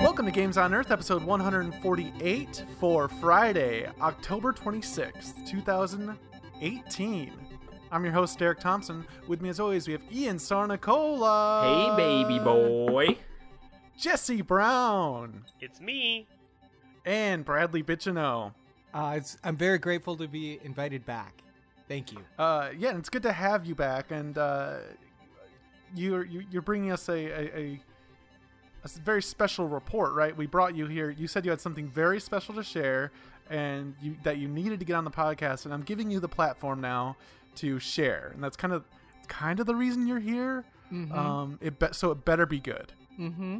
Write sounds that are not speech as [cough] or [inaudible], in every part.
Welcome to Games on Earth, episode 148 for Friday, October 26th, 2018. I'm your host, Derek Thompson. With me, as always, we have Ian Sarnicola. Hey, baby boy. Jesse Brown. It's me. And Bradley Bichino. Uh, it's, I'm very grateful to be invited back. Thank you. Uh, yeah, and it's good to have you back. And uh, you're you're bringing us a, a, a a very special report, right? We brought you here. You said you had something very special to share, and you that you needed to get on the podcast. And I'm giving you the platform now to share, and that's kind of kind of the reason you're here. Mhm. Um, it be- so it better be good. Mm-hmm.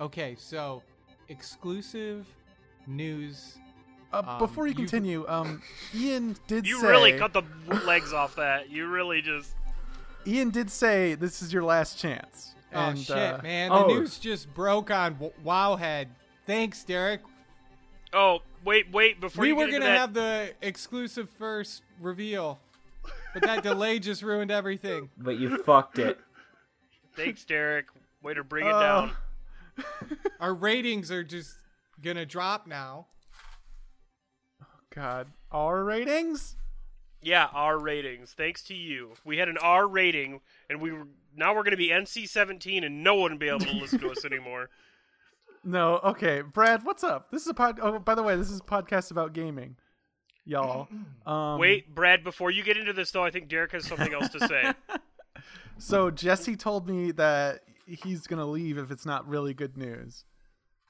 Okay, so exclusive news. Uh, Um, before you you've- continue, um, [laughs] Ian did You say really cut the legs off that. You really just. Ian did say this is your last chance. And, oh shit, uh, man! The oh. news just broke on Wowhead. Thanks, Derek. Oh, wait, wait. Before we you were get gonna that, have the exclusive first reveal, but that delay just ruined everything. [laughs] But you fucked it. Thanks, Derek. Way to bring it Uh, down. [laughs] Our ratings are just gonna drop now. God, our ratings. Yeah, R ratings. Thanks to you, we had an R rating, and we were now we're going to be NC-17, and no one will be able to listen to us [laughs] anymore. No, okay, Brad, what's up? This is a pod. Oh, by the way, this is a podcast about gaming, y'all. Um, Wait, Brad. Before you get into this, though, I think Derek has something else to say. [laughs] So Jesse told me that he's gonna leave if it's not really good news.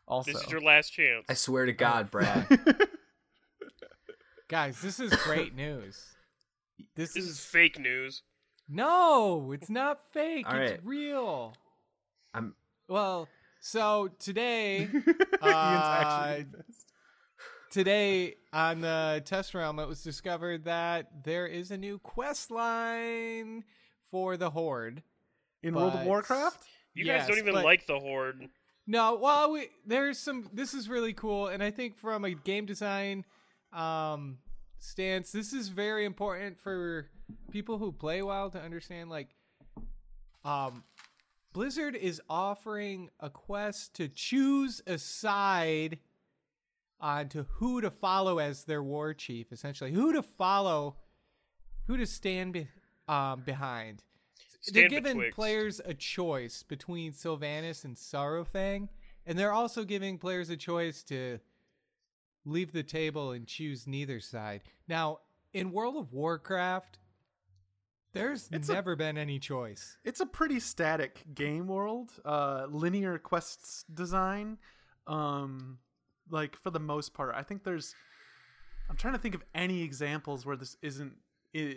Also, This is your last chance. I swear to God, Brad. [laughs] Guys, this is great news. This, This is, is fake news. no, it's not fake. All it's right. real. I'm Well, so today, [laughs] uh, today on the test realm, it was discovered that there is a new quest line for the Horde. in World of Warcraft. You Yes, guys don't even but- like the Horde. No, well, we, there's some. This is really cool, and I think from a game design um, stance, this is very important for people who play WoW to understand. Like, um, Blizzard is offering a quest to choose a side on to who to follow as their war chief, essentially, who to follow, who to stand be, um, behind. They're giving betwixt. players a choice between Sylvanas and Saurfang, and they're also giving players a choice to leave the table and choose neither side. Now, in World of Warcraft, there's It's a- never been any choice. It's a pretty static game world. Uh, linear quests design. Um, like for the most part, I think there's. I'm trying to think of any examples where this isn't. i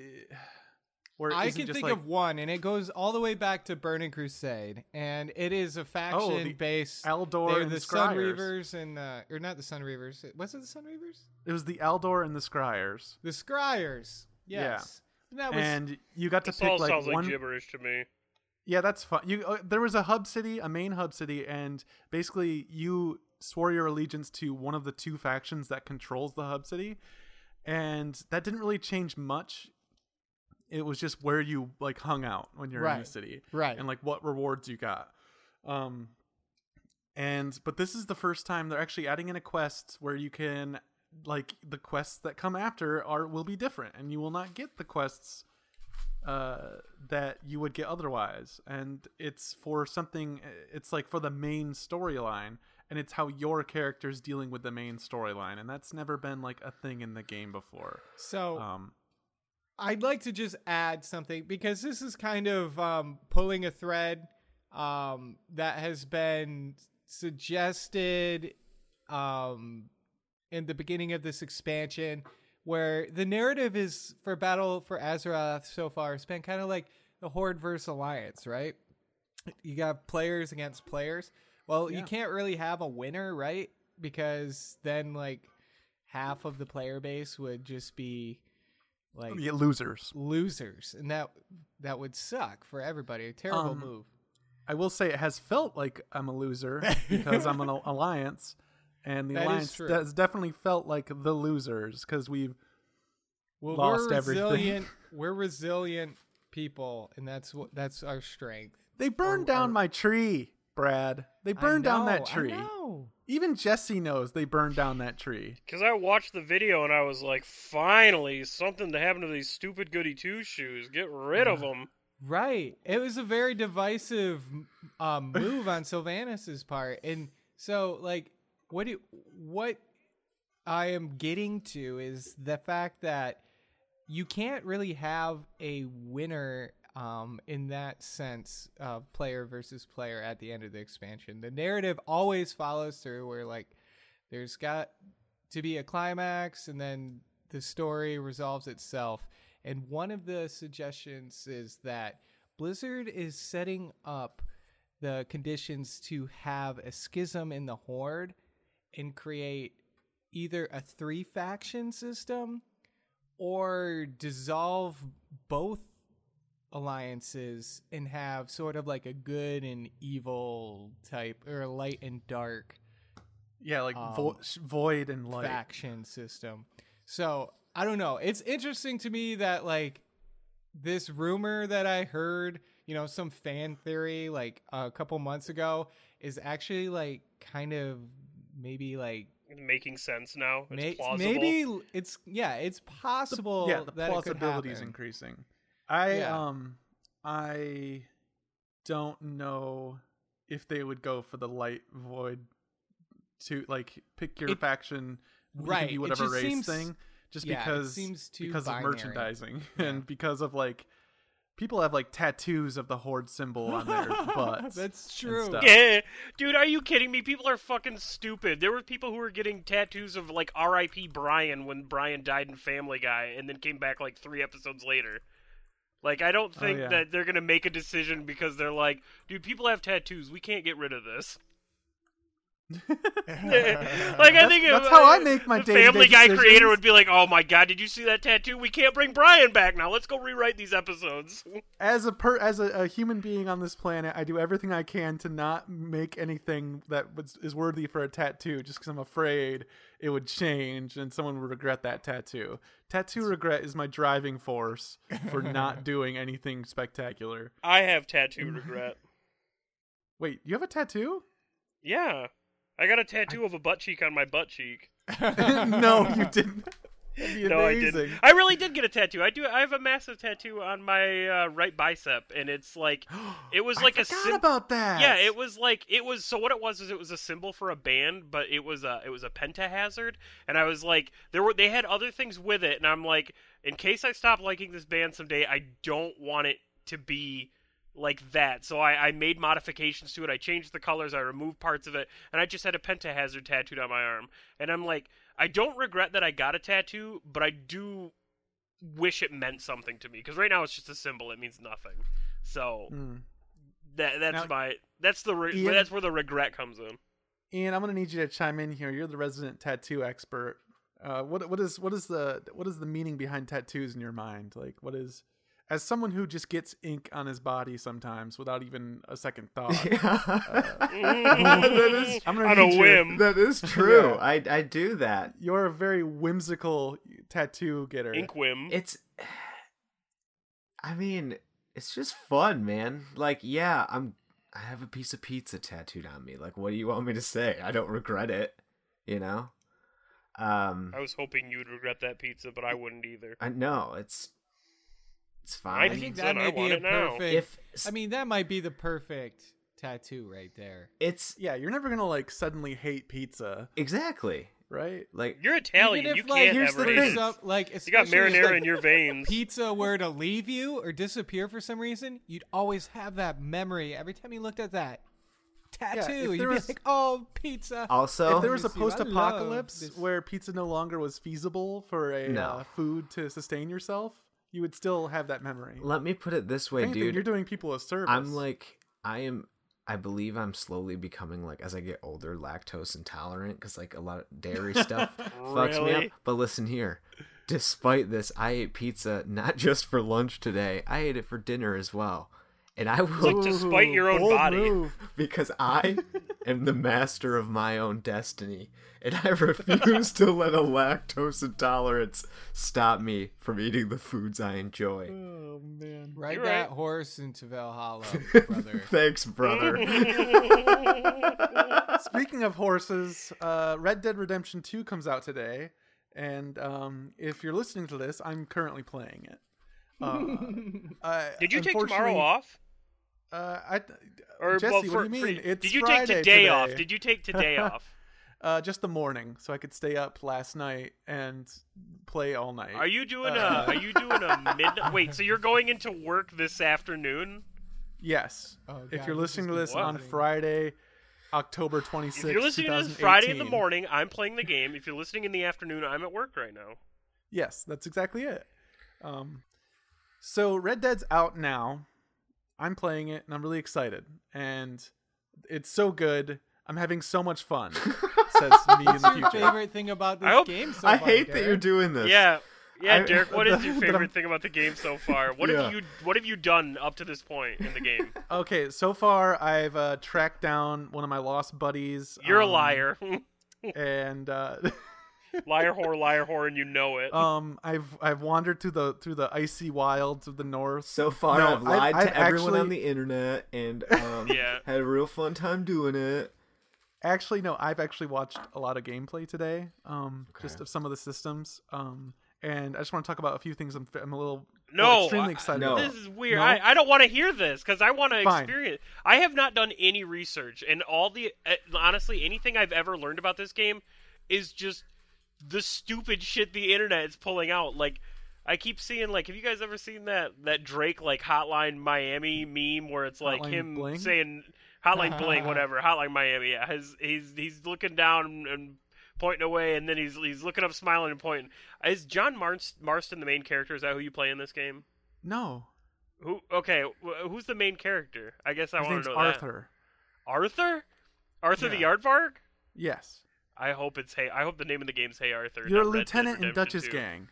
where I can think like, of one, and it goes all the way back to Burning Crusade, and it is a faction based. Aldor They're and the Scryers. Sunreavers and uh, or not the Sunreavers. Was it the Sunreavers? It was the Aldor and the Scryers, The Scryers. Yeah. Yes. And that was and you got to This all pick like sounds one. like gibberish to me. Yeah, that's fun. You uh, there was a hub city, a main hub city, and basically you swore your allegiance to one of the two factions that controls the hub city, and that didn't really change much. It was just where you like hung out when you're in the city, right. and like what rewards you got. Um, and but this is the first time they're actually adding in a quest where you can like the quests that come after are will be different, and you will not get the quests uh, that you would get otherwise. And it's for something. It's like for the main storyline, and it's how your character's dealing with the main storyline, and that's never been like a thing in the game before. so Um, I'd like to just add something because this is kind of um, pulling a thread um, that has been suggested um, in the beginning of this expansion, where the narrative is for Battle for Azeroth so far. It's been kind of like the Horde versus Alliance, right? You got players against players. Well, Yeah. you can't really have a winner, right? Because then, like, half of the player base would just be like yeah, losers. losers, and that that would suck for everybody. A terrible Um, move. I will say it has felt like I'm a loser [laughs] because I'm an alliance, and the That alliance has definitely felt like the losers because we've Well, lost we're everything. resilient. we're resilient people, and that's what that's our strength. They burned Or- down or- my tree, Brad. They burned down know, that I tree. Know. Even Jesse knows they burned down that tree. Because I watched the video and I was like, finally, something to happen to these stupid goody two shoes. Get rid of them. Right. It was a very divisive um, move on Sylvanas's part, and so like, what do what I am getting to is the fact that you can't really have a winner um, in that sense of player versus player at the end of the expansion. The narrative always follows through, where like there's got to be a climax, and then the story resolves itself. And one of the suggestions is that Blizzard is setting up the conditions to have a schism in the Horde and create either a three faction system or dissolve both alliances and have sort of like a good and evil type or a light and dark Yeah, like Um, vo- void and light. faction system. So I don't know. It's interesting to me that like this rumor that I heard, you know, some fan theory like a couple months ago is actually like kind of maybe like Making sense now. It's may- plausible. maybe it's yeah, it's possible. yeah, the that it could plausibility is increasing. I Yeah. um I don't know if they would go for the light void to like pick your It- faction you Right, be whatever just race seems- thing just yeah, because seems too because binary. of merchandising [laughs] Yeah. and because of like people have like tattoos of the horde symbol on their [laughs] butts. That's true. Yeah, dude, are you kidding me? People are fucking stupid. There were people who were getting tattoos of like R.I.P. Brian when Brian died in Family Guy, and then came back like three episodes later. Like, I don't Oh, think yeah. that they're gonna make a decision because they're like, dude, people have tattoos. We can't get rid of this. [laughs] like, I think that's it- how I make my the day-to-day Family Guy decisions. creator would be like, "Oh my god, did you see that tattoo? We can't bring Brian back now. Let's go rewrite these episodes." [laughs] as a per as a, a human being on this planet, I do everything I can to not make anything that was, is worthy for a tattoo, just because I'm afraid it would change and someone would regret that tattoo. Tattoo regret is my driving force for not [laughs] doing anything spectacular. I have tattoo regret. [laughs] Wait, you have a tattoo? Yeah. I got a tattoo of a butt cheek on my butt cheek. [laughs] no, you didn't. [laughs] No, I didn't. I really did get a tattoo. I do. I have a massive tattoo on my uh, right bicep, and it's like [gasps] it was like I a forgot sim- about that. Yeah, it was like it was. So what it was is it was a symbol for a band, but it was a it was a pentahazard, and I was like, there were they had other things with it, and I'm like, in case I stop liking this band someday, I don't want it to be like that. So I, I made modifications to it. I changed the colors. I removed parts of it, and I just had a pentahazard tattooed on my arm. And I'm like, I don't regret that I got a tattoo, but I do wish it meant something to me because right now it's just a symbol. It means nothing. So Mm. that that's Now- my that's the re- Ian- that's where the regret comes in. Ian, I'm gonna need you to chime in here. You're the resident tattoo expert. Uh, what what is what is the what is the meaning behind tattoos in your mind? Like, what is as someone who just gets ink on his body sometimes without even a second [laughs] thought? [laughs] that is I'm on a need you- whim. that is [laughs] true. Yeah. I I do that. You're a very whimsical tattoo getter. Inkwim. It's [sighs] I mean, it's just fun, man. Like, yeah, I'm I have a piece of pizza tattooed on me. Like, what do you want me to say? I don't regret it, you know? Um I was hoping you would regret that pizza, but I wouldn't either. I know, it's it's fine. I think that and I be want a perfect. if I mean, that might be the perfect tattoo right there. it's Yeah, you're never gonna like suddenly hate pizza, exactly right? like You're Italian. Even you if, like, can't here's ever the hate thing. it. Some- like, You got especially if, marinara like, in your veins. pizza were to leave you or disappear for some reason, you'd always have that memory every time you looked at that tattoo. if you'd there be was- like, "Oh, pizza." also if there was a Let I love post-apocalypse this. where pizza no longer was feasible for a No. uh, food to sustain yourself, you would still have that memory. let me put it this way, anything, dude. You're doing people a service. I'm like, I am. I believe I'm slowly becoming like as I get older, lactose intolerant because like a lot of dairy stuff [laughs] fucks me up. But listen here, despite this, I ate pizza not [laughs] just for lunch today. I ate it for dinner as well, and I will like to spite your own body. move. [laughs] because I am the master of my own destiny, and I [laughs] refuse to let a lactose intolerance stop me from eating the foods I enjoy. Oh man. Ride You're that right. horse into Valhalla, [laughs] brother. Thanks, brother. Speaking of horses, uh, Red Dead Redemption 2 comes out today, and um, if you're listening to this, I'm currently playing it. Uh, I- Did you take tomorrow off? Uh, I, Or Jesse, well, what do you for- mean? It's did you Friday take today off? Did you take today [laughs] off? uh, just the morning, so I could stay up last night and play all night. Are you doing Uh, a? Are you doing a [laughs] midnight? Wait, so you're going into work this afternoon? Yes. Oh, if you're listening to is this on. Friday, October 26th, If you're listening to this Friday in the morning, I'm playing the game. If you're listening in the afternoon, I'm at work right now. Yes, that's exactly it. Um, so Red Dead's out now. I'm playing it and I'm really excited. And it's so good. I'm having so much fun. [laughs] says me in What's the your future. favorite thing about this I hope- game so I far, hate that you're doing this. Yeah, yeah, I- Derek. What [laughs] is your that I'm- favorite thing about the game so far? What Yeah. have you What have you done up to this point in the game? [laughs] Okay, so far I've uh, tracked down one of my lost buddies. You're a um, liar, And uh, liar, whore, liar, whore, and you know it. um, I've I've wandered through the through the icy wilds of the north. So far, No, I've lied I've- to I've everyone on the internet and [laughs] um, Yeah. had a real fun time doing it. Actually, no. I've actually watched a lot of gameplay today, um, just of some of the systems, um, and I just want to talk about a few things. I'm, I'm a little No, extremely I- excited. no. This is weird. No? I, I don't want to hear this because I want to Fine. experience. I have not done any research, and all the uh, honestly, anything I've ever learned about this game is just the stupid shit the internet is pulling out. Like, I keep seeing like, have you guys ever seen that that Drake like Hotline Miami meme where it's like Hotline him Bling? saying Hotline Bling, [laughs] whatever, Hotline Miami. Yeah, his, he's he's looking down and pointing away, and then he's he's looking up, smiling and pointing. Is John Marst- Marston the main character? Is that who you play in this game? No, Who? Okay, wh- who's the main character? I guess I want to know Arthur. that. Arthur. Arthur the Yeah. Aardvark. Yes, I hope it's Hey. I hope the name of the game's Hey Arthur. you're a not Red Dead lieutenant in Redemption Dutch's 2. gang.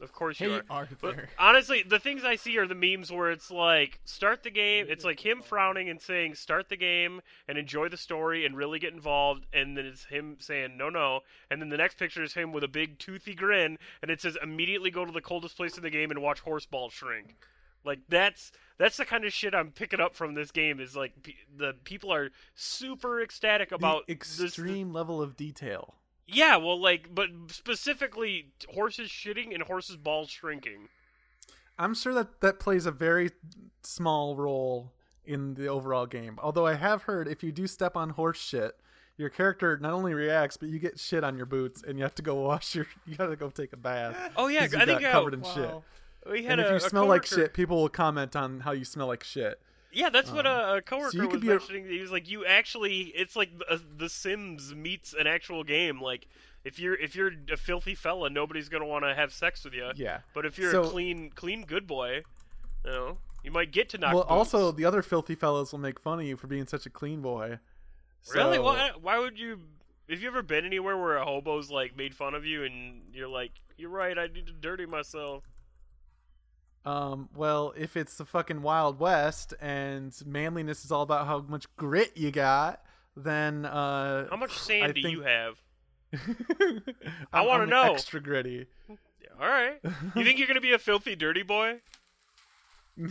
Of course you Hey, are. But honestly, the things I see are the memes where it's like start the game. It's like him frowning and saying start the game and enjoy the story and really get involved, and then it's him saying no, no, and then the next picture is him with a big toothy grin, and it says immediately go to the coldest place in the game and watch horseball shrink. Like that's that's the kind of shit I'm picking up from this game. Is like pe- the people are super ecstatic about the this- extreme level of detail. yeah, well, like, but specifically horses shitting and horses balls shrinking. I'm sure that that plays a very small role in the overall game. Although I have heard if you do step on horse shit, your character not only reacts, but you get shit on your boots, and you have to go [laughs] wash your. You gotta go take a bath. Oh yeah, you I think got uh, covered in shit. We had And if you a smell like shit, people will comment on how you smell like shit. Yeah, that's what a, um, a coworker you was be a- mentioning. He was like, "You actually, it's like the, the Sims meets an actual game. Like, if you're if you're a filthy fella, nobody's gonna want to have sex with you. Yeah. But if you're So- a clean clean good boy, you know, you might get to knock. well, boots. also the other filthy fellows will make fun of you for being such a clean boy. really, why why would you? Have you ever been anywhere where a hobo's like made fun of you and you're like, "You're right, I need to dirty myself." Um, well, if it's the fucking Wild West and manliness is all about how much grit you got, then uh, How much sand I do think- you have? [laughs] I wanna know. Extra gritty. All right, you think you're gonna be a filthy dirty boy? [laughs]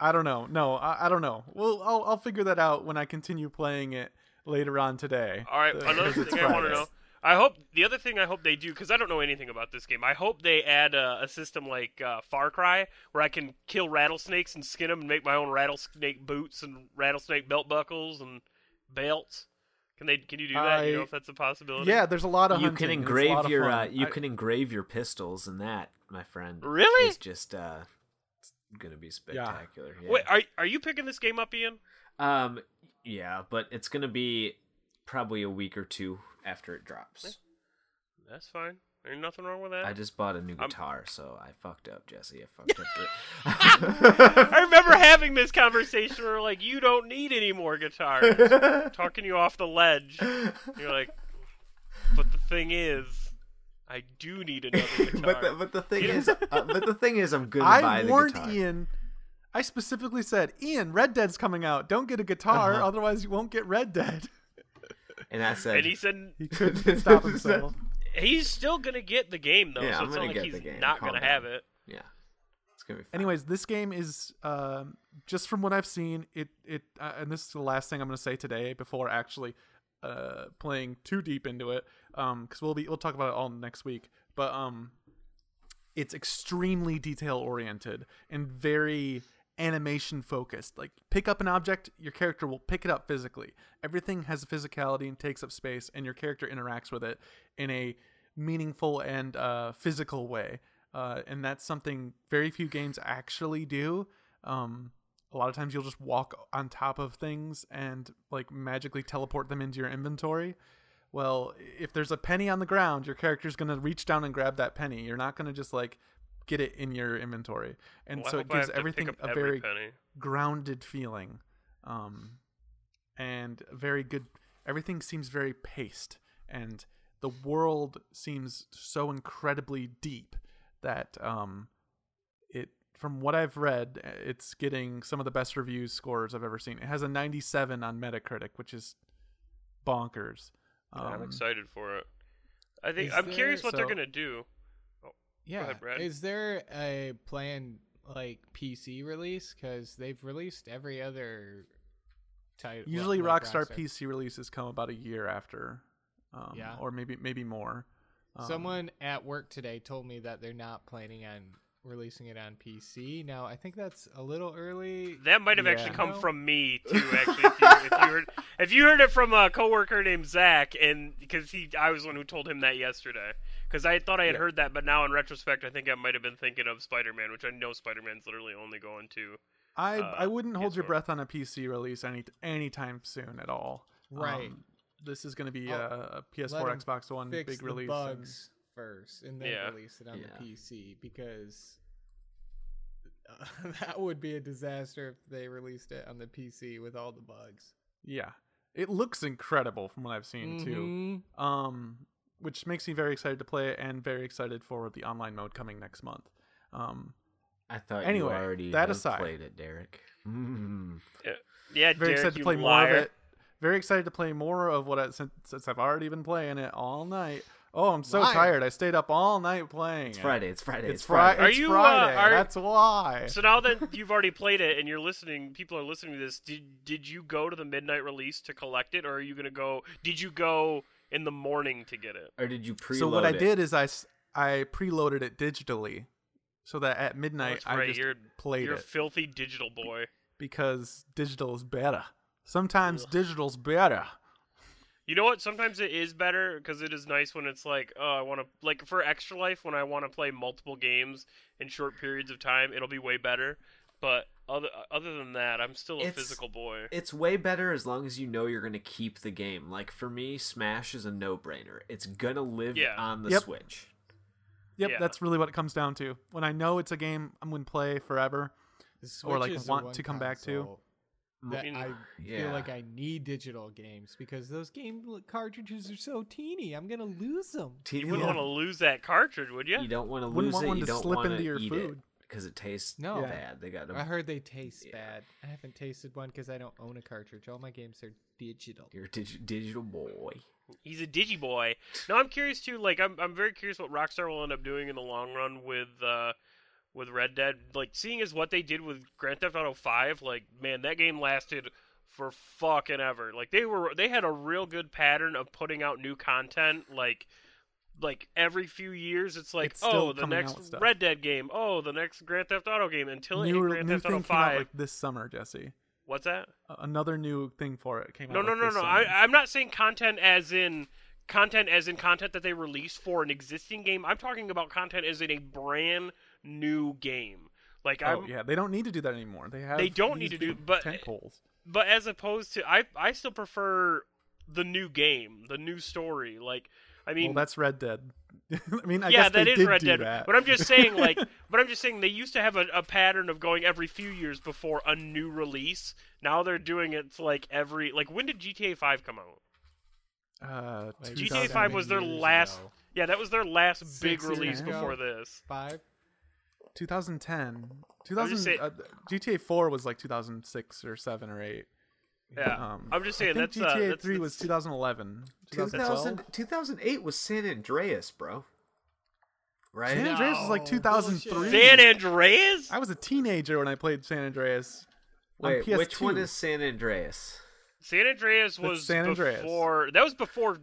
I don't know. No, I, I don't know. Well, I'll I'll figure that out when I continue playing it later on today. All right, [laughs] another thing I want to know. I hope the other thing I hope they do because I don't know anything about this game. I hope they add a, a system like uh, Far Cry where I can kill rattlesnakes and skin them and make my own rattlesnake boots and rattlesnake belt buckles and belts. Can they? Can you do that? you know if that's a possibility? Yeah, there's a lot of You hunting, can and it's a lot engrave your uh, you I- can engrave your pistols, and that, my friend, Really? It's just uh, it's gonna be spectacular. Yeah. Wait, are are you picking this game up, Ian? Um, yeah, but it's gonna be probably a week or two after it drops. That's fine. Ain't nothing wrong with that. I just bought a new I'm- guitar, so I fucked up, Jesse. I fucked up. [laughs] I remember [laughs] having this conversation where like you don't need any more guitars. [laughs] talking you off the ledge. You're like, but the thing is, I do need another guitar. but the, but the thing is, uh, but the thing is, I'm gonna buy I the warned guitar. Ian. I specifically said, Ian, Red Dead's coming out. Don't get a guitar, Uh-huh. otherwise you won't get Red Dead. And I said, And he said He couldn't [laughs] stop himself. he's still gonna get the game though, Yeah, so I'm it's gonna not like he's the game. not Calm gonna down. have it. yeah, it's gonna be fun. Anyways, this game is um, just from what I've seen. It it uh, and this is the last thing I'm going to say today before actually uh, playing too deep into it. Um, because we'll be we'll talk about it all next week. But um, it's extremely detail oriented and very animation focused. Like pick up an object, your character will pick it up physically. Everything has a physicality and takes up space, and your character interacts with it in a meaningful and uh, physical way. Uh, and that's something very few games actually do. Um, a lot of times you'll just walk on top of things and like magically teleport them into your inventory. Well, if there's a penny on the ground, your character's going to reach down and grab that penny. You're not going to just like get it in your inventory. And Well, so it gives everything a every very penny. grounded feeling um and very good everything seems very paced and the world seems so incredibly deep that um it from what i've read it's getting some of the best reviews scores i've ever seen it has a 97 on metacritic which is bonkers Yeah, I'm Um, excited for it. I think I'm curious there- what they're gonna do. Yeah. ahead, Brad. Is there a planned like PC release? Because they've released every other title. usually rockstar pc releases come about a year after um, Yeah. or maybe maybe more Um, Someone at work today told me that they're not planning on releasing it on PC. Now I think that's a little early. That might have actually come No. from me [laughs] too. Actually, if you, if you heard if you heard it from a coworker named Zach, and because he, I was the one who told him that yesterday. Because I thought I had Yeah. heard that, but now in retrospect, I think I might have been thinking of Spider-Man, which I know Spider-Man's literally only going to. I uh, I wouldn't hold your PS4. breath on a PC release any anytime soon at all. Right. Um, this is going to be a, a PS4, Xbox One Fix big the release. and- bugs first, and then Yeah. release it on Yeah. the PC because uh, [laughs] that would be a disaster if they released it on the PC with all the bugs. yeah, it looks incredible from what I've seen too. Mhm. Um, which makes me very excited to play it and very excited for the online mode coming next month. Um, I thought Anyway, you already that aside. played it, Derek. Mm. Yeah, very Derek, excited to you play more liar. of it. Very excited to play more of what I, since, since I've already been playing it all night. Oh, I'm so Liar. tired. I stayed up all night playing. It's it. Friday. It's Friday. It's, It's, Friday. Are It's you, uh, Friday. are- That's why. So now that [laughs] you've already played it and you're listening, people are listening to this. Did did you go to the midnight release to collect it, or are you gonna go? Did you go in the morning to get it? Or did you preload so what I it? did is I I preloaded it digitally, so that at Oh, midnight I just You're played you're a it filthy digital boy. because digital is better. Sometimes Ugh. digital's better. You know what? Sometimes it is better because it is nice when it's like, oh, I want to like for Extra Life when I want to play multiple games in short periods of time, it'll be way better. But other other than that, I'm still a It's- physical boy. It's way better as long as you know you're going to keep the game. Like for me, Smash is a no-brainer. It's gonna live Yeah. on the Yep. Switch. Yep, Yeah. that's really what it comes down to. When I know it's a game I'm going to play forever, Or, like, Switch is the want to come back to. console mm-hmm. That. I Yeah. feel like I need digital games because those game cartridges are so teeny. I'm gonna lose them. Teeny You wouldn't little- want to lose that cartridge, would you? You don't want to Wouldn't lose want it. one you to don't slip want into your eat food. Because it tastes No. bad. They got I heard they taste Yeah. bad. I haven't tasted one because I don't own a cartridge. All my games are digital. You're a dig- digital boy. He's a digi boy. No, I'm curious too. Like, I'm I'm very curious what Rockstar will end up doing in the long run with uh with Red Dead. Like, seeing as what they did with Grand Theft Auto Five. Like, man, that game lasted for fucking ever. Like, they were they had a real good pattern of putting out new content. Like. Like every few years, it's like, It's still oh, the coming out next with stuff. Red Dead game, oh, the next Grand Theft Auto game. Until it hit new Grand new Theft Auto thing came out Five, like this summer, Jesse. what's that? Uh, another new thing for it came No, out. no, like no, this no. summer. I, I'm not saying content as in content as in content that they release for an existing game. I'm talking about content as in a brand new game. Like Oh I'm, yeah, they don't need to do that anymore. They have They don't these need to do- big but- tent poles. but as opposed to I, I still prefer the new game, the new story. Like I mean, well, that's Red Dead. [laughs] I mean, I yeah, guess they that is did Red Dead. that. But I'm just saying, [laughs] like, but I'm just saying they used to have a, a pattern of going every few years before a new release. Now they're doing it like every like when did GTA 5 come out? uh, Like, GTA 5 was their last ago. Yeah, that was their last big Six years release ago. before this. Five. 2010. just 2000 saying- uh, GTA 4 was like 2006 or 7 or 8. Yeah, Um, I'm just saying I saying think that's GTA uh, that's, 3 was 2011. 2012. 2000, 2008 was San Andreas, bro. Right? San Andreas was like 2003. bullshit. San Andreas. I was a teenager when I played San Andreas. on Wait, which PS2. one is San Andreas? San Andreas was San Andreas. before. That was before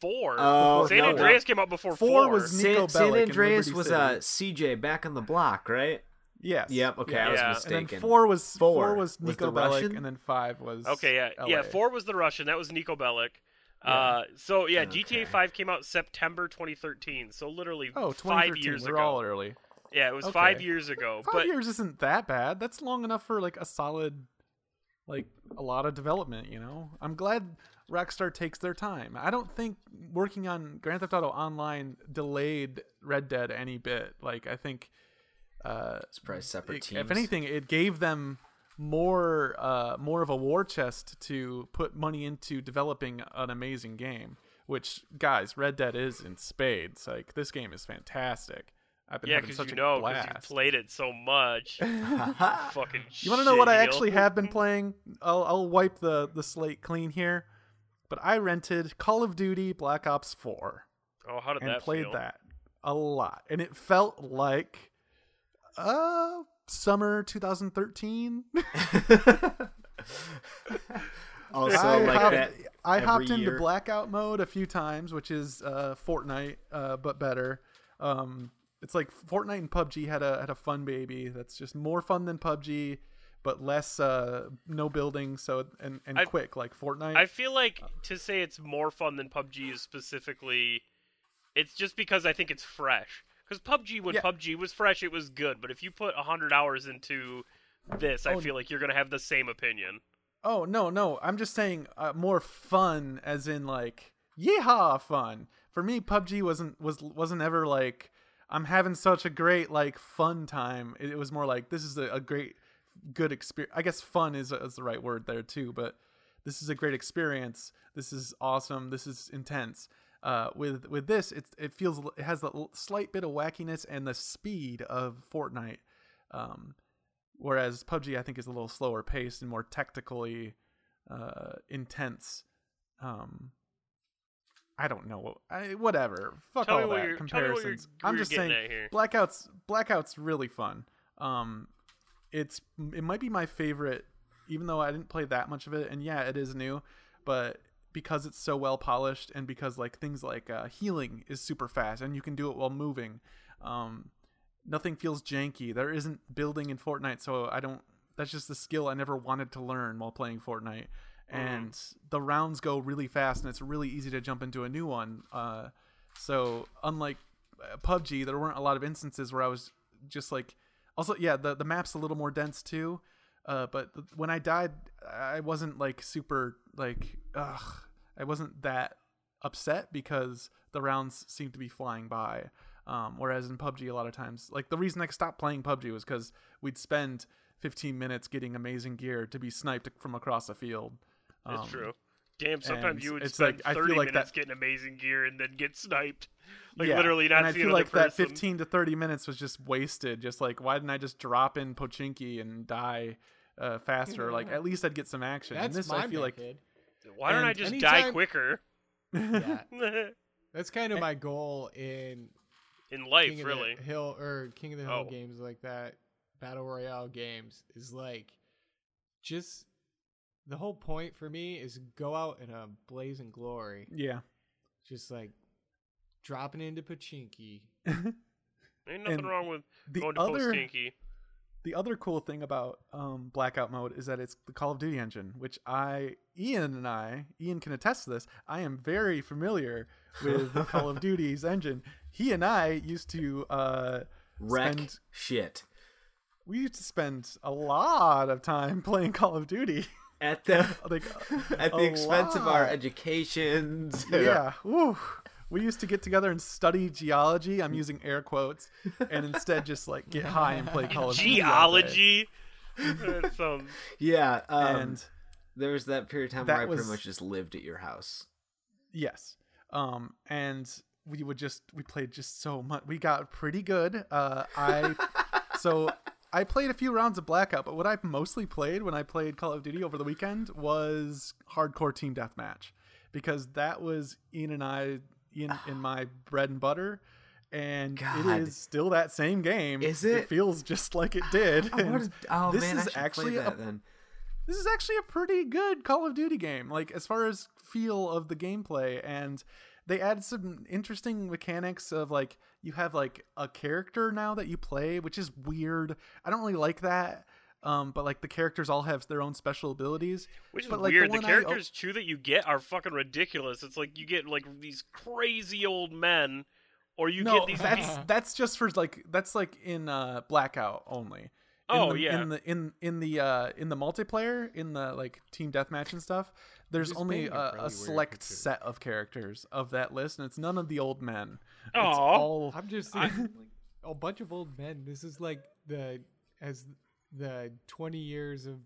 four. Oh, San no, Andreas came out before Four four. was Niko San, San Bellic in Andreas Liberty was City. uh, CJ back on the block, right? Yes. Yep. Okay, I was Yeah. And then four was Four four, was was Niko the Bellic, Russian? and then five was Okay, yeah, LA. yeah. Four was the Russian. That was Niko Bellic. Uh, so yeah, Okay. GTA Five came out September 2013. So literally Oh, five 2013. years We're ago. all early. Yeah, it was Okay. five years ago. Five but years isn't that bad. That's long enough for like a solid, like a lot of development. You know, I'm glad Rockstar takes their time. I don't think working on Grand Theft Auto Online delayed Red Dead any bit. Like I think, uh, it's probably separate it- teams. if anything, it gave them more uh more of a war chest to put money into developing an amazing game which guys red dead is in spades like this game is fantastic i've been yeah, having such you a know, because blast you played it so much. [laughs] Fucking. You want to know what I actually have been playing? I'll, I'll wipe the, the slate clean here. But I rented Call of Duty Black Ops 4 Oh, how did and that played feel? that a lot. And it felt like uh summer 2013. [laughs] also, I like hopped, that. I every hopped into blackout mode a few times, which is uh, Fortnite, uh, but better. Um, it's like Fortnite and PUBG had a had a fun baby that's just more fun than PUBG, but less uh, no building, so and and I- quick like Fortnite. I feel like to say it's more fun than PUBG is specifically, it's just because I think it's fresh. Because PUBG, when Yeah. PUBG was fresh, it was good. But if you put hundred hours into this, I Oh, feel like you're gonna have the same opinion. Oh no, no. I'm just saying uh, more fun, as in like yeehaw fun. For me, PUBG wasn't was wasn't ever like I'm having such a great like fun time. It, it was more like this is a, a great good experience. I guess fun is is the right word there too, but this is a great experience. This is awesome. This is intense. Uh, with with this, it it feels it has the slight bit of wackiness and the speed of Fortnite. Um, whereas PUBG I think is a little slower paced and more tactically uh, intense. Um, I don't know. I, whatever. Fuck Tell all that you're- tell me what you're- comparisons. I'm just saying. Blackout's Blackout's really fun. Um, it's it might be my favorite, even though I didn't play that much of it. And yeah, it is new, but because it's so well polished and because like things like uh, healing is super fast and you can do it while moving. Um, nothing feels janky. There isn't building in Fortnite, so I don't. That's just the skill I never wanted to learn while playing Fortnite. And the rounds go really fast, and it's really easy to jump into a new one. Uh, so unlike uh, PUBG, there weren't a lot of instances where I was just like. Also, yeah, the the map's a little more dense too. Uh, but th- when I died, I wasn't like super like ugh. I wasn't that upset because the rounds seemed to be flying by. Um, whereas in PUBG, a lot of times, like the reason I stopped playing PUBG was because we'd spend 15 minutes getting amazing gear to be sniped from across the field. It's Um, true. Damn, and sometimes you would it's spend like- I feel 30 like minutes that- getting amazing gear and then get sniped. Like yeah, literally not and I feel another like that 15 to 30 minutes was just wasted. Just like, why didn't I just drop in Pochinki and die uh, faster? Like, at least I'd get some action. That's and this, my I feel like, method. Why don't I and just die quicker? Yeah, [laughs] that's kind of my goal in In life, King really. the Hill or King of the Hill Oh. games like that, battle royale games is like just the whole point for me is go out in a blazing glory, yeah. just like dropping into Pochinki. [laughs] Ain't nothing and wrong with The going to other, Postinky. the other cool thing about um, blackout mode is that it's the Call of Duty engine, which I, Ian and I, Ian can attest to this. I am very familiar with Call of [laughs] Duty's engine. He and I used to uh, Wreck spend shit. we used to spend a lot of time [laughs] playing Call of Duty. At the [laughs] like [laughs] at the a expense of our educations. [laughs] yeah. Woo. We used to get together and study geology. I'm using air quotes, and instead just like get high and play Call of Duty. Geology. That Yeah. Um, and there was that period of time where I was- pretty much just lived at your house. yes, um, and we would just we played just so much. We got pretty good. Uh, I so I played a few rounds of Blackout, but what I mostly played when I played Call of Duty over the weekend was hardcore team deathmatch because that was Ian and I in in my bread and butter. And God. it is still that same game. Is it? feels just like it did. I oh this man, I is should actually play a that then. this is actually a pretty good Call of Duty game. Like as far as feel of the gameplay and they added some interesting mechanics of like you have like a character now that you play, which is weird. I don't really like that. Um, but like the characters all have their own special abilities. Which is But, like, the weird. The, I- characters too that you get are fucking ridiculous. It's like you get like these crazy old men, or you no, get these. that's [laughs] that's just for like that's like in uh Blackout only. In Oh, the, yeah. In the in in the uh in the multiplayer in the like team deathmatch and stuff, there's just only a a, really a select picture. set of characters of that list, and it's none of the old men. It's Aw. all I'm just seeing like, a bunch of old men. This is like the as the 20 years of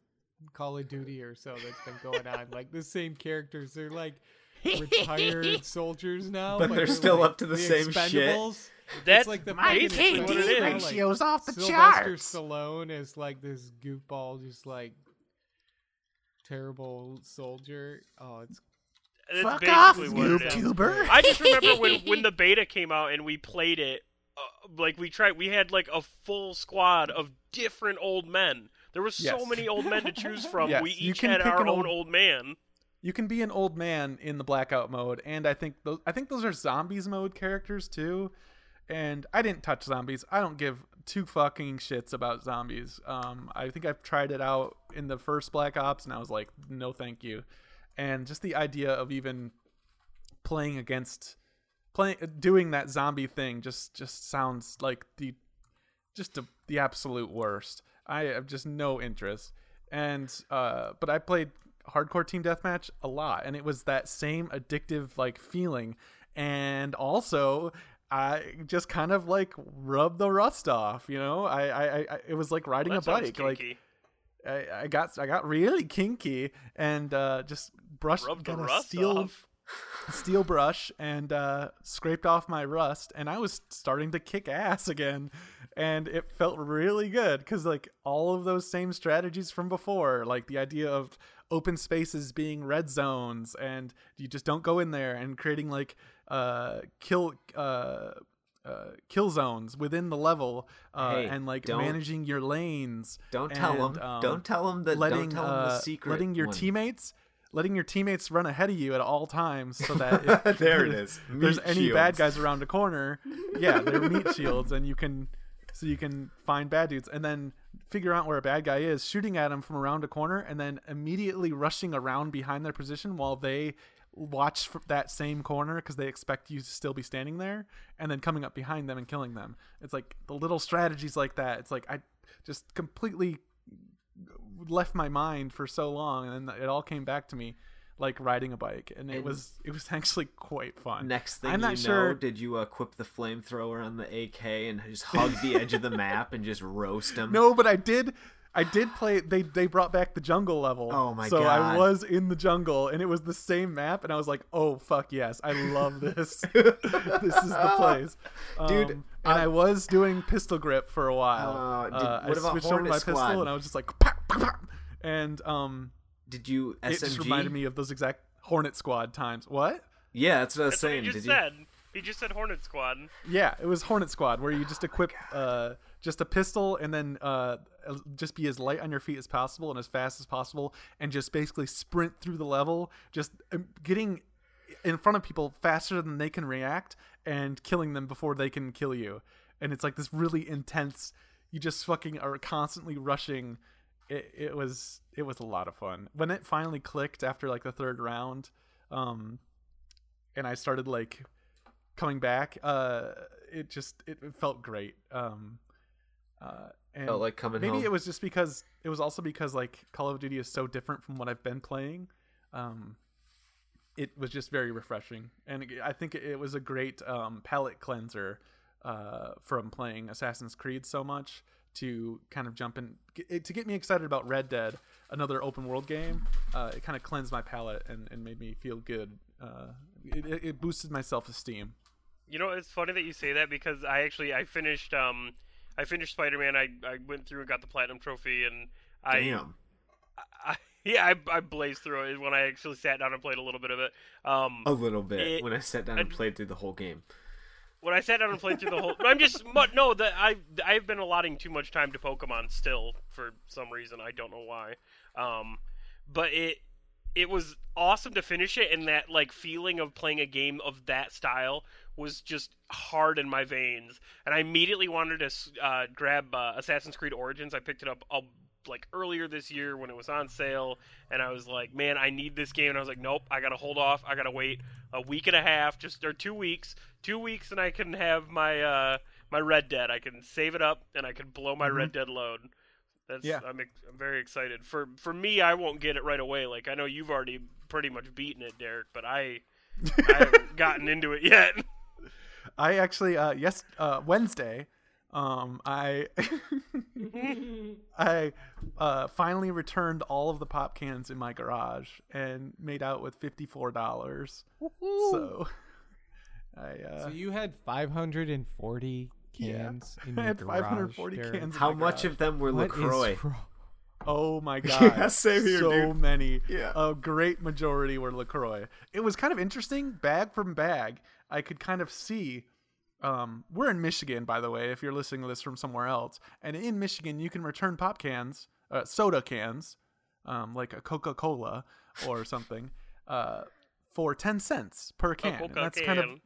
Call of Duty or so that's been going on. Like the same characters. They're like retired [laughs] soldiers now, But they're still like up to the same shit. Expendables. That's like the my fucking KD Expendables like, ratio's off the Sylvester charts. Stallone is like this goofball, just like terrible soldier. Oh, it's That's Fuck off, what it is. YouTuber. I just remember when [laughs] when the beta came out and we played it. Uh, like we tried, we had like a full squad of different old men. There was so Yes. many old men to choose [laughs] from. Yes, we you each can had our own old- old man. You can be an old man in the blackout mode, and I think those I think those are zombies mode characters too. And I didn't touch zombies. I don't give two fucking shits about zombies. Um, I think I've tried it out in the first Black Ops, and I was like, no, thank you. And just the idea of even playing against playing doing that zombie thing just just sounds like the just the, the absolute worst. I have just no interest. And uh but I played hardcore team deathmatch a lot and it was that same addictive like feeling and also I just kind of like rubbed the rust off, you know. I, I, I it was like riding a bike. Like. I, I got I got really kinky and uh, just brushed Rub the got a rust steel off. [laughs] steel brush and uh, scraped off my rust and I was starting to kick ass again and it felt really good because like all of those same strategies from before like the idea of open spaces being red zones and you just don't go in there and creating like uh kill uh uh, kill zones within the level uh, Hey, and like managing your lanes Don't tell them. um, don't tell them that. letting don't tell them uh, the secret. letting your one. teammates letting your teammates run ahead of you at all times so that [laughs] if There it [laughs] is. there's Meat any bad guys around a corner [laughs] yeah they're meat shields and you can so you can find bad dudes and then figure out where a bad guy is shooting at him from around a corner and then immediately rushing around behind their position while they watch that same corner because they expect you to still be standing there and then coming up behind them and killing them. It's like the little strategies like that. It's like i just completely left my mind for so long and then it all came back to me like riding a bike. And it was it was [laughs] actually quite fun. Next thing I'm not you sure- know, did you equip the flamethrower on the AK and just hug the edge of the map and just roast them? [laughs] no but i did i did play they they brought back the jungle level Oh my god. so i was in the jungle and it was the same map and i was like oh fuck yes i love this [laughs] this is the place Dude, Um, and i was doing pistol grip for a while Uh, did- Uh, what i about switched over Hornet my pistol and i was just like "Pow, pow, pow." and um Did you SMG? it just reminded me of those exact hornet squad times what Yeah, that's what I was That's saying. he just Did you? Said. He just said Hornet Squad. Yeah, it was Hornet Squad where you just equip uh, just a pistol and then uh, just be as light on your feet as possible and as fast as possible and just basically sprint through the level, just um, getting in front of people faster than they can react and killing them before they can kill you. And it's like this really intense. You just fucking are constantly rushing. It, it was it was a lot of fun when it finally clicked after like the third round. Um, and I started like coming back uh it just it, felt great um uh and Felt like coming maybe home. it was just because it was also because like call of duty is so different from what i've been playing um it was just very refreshing and it- i think it was a great um palate cleanser uh from playing assassin's creed so much to kind of jump in to get me excited about red dead another open world game uh it kind of cleansed my palate and, and made me feel good uh it, it- it boosted my self-esteem You know, it's funny that you say that because I actually I finished um I finished Spider Man. I I went through and got the platinum trophy, and I Damn. I, [laughs] yeah, I, I blazed through it when I actually sat down and played a little bit of it. Um, A little bit. It- when I sat down and and- played through the whole game. when I sat down and played through the whole, I'm just no that I I've been allotting too much time to Pokemon still for some reason I don't know why. Um, but it it was awesome to finish it, and that like feeling of playing a game of that style was just hard in my veins, and I immediately wanted to uh, grab uh, Assassin's Creed Origins. I picked it up. Uh, like earlier this year when it was on sale and I was like, "Man, I need this game." And I was like, "Nope, I got to hold off. I got to wait a week and a half, just or 2 weeks. 2 weeks and I can have my uh my Red Dead. I can save it up and I can blow my Red Dead load." That's Yeah. I'm I'm very excited. For for me, I won't get it right away. Like I know you've already pretty much beaten it, Derek, but I I haven't [laughs] gotten into it yet. I actually uh yes uh Wednesday um I [laughs] [laughs] I uh finally returned all of the pop cans in my garage and made out with $54. So I uh So you had 540 Yeah. cans in [laughs] I had garage. 540 Derek. cans. in How my much garage. of them were What is LaCroix? Oh my god. Yeah, same here, so dude. many. Yeah. A great majority were LaCroix. It was kind of interesting, bag from bag. I could kind of see um, we're in Michigan, by the way, if you're listening to this from somewhere else. And in Michigan, you can return pop cans, uh, soda cans, um, like a Coca Cola or [laughs] something, uh, for 10 cents per can. And that's kind of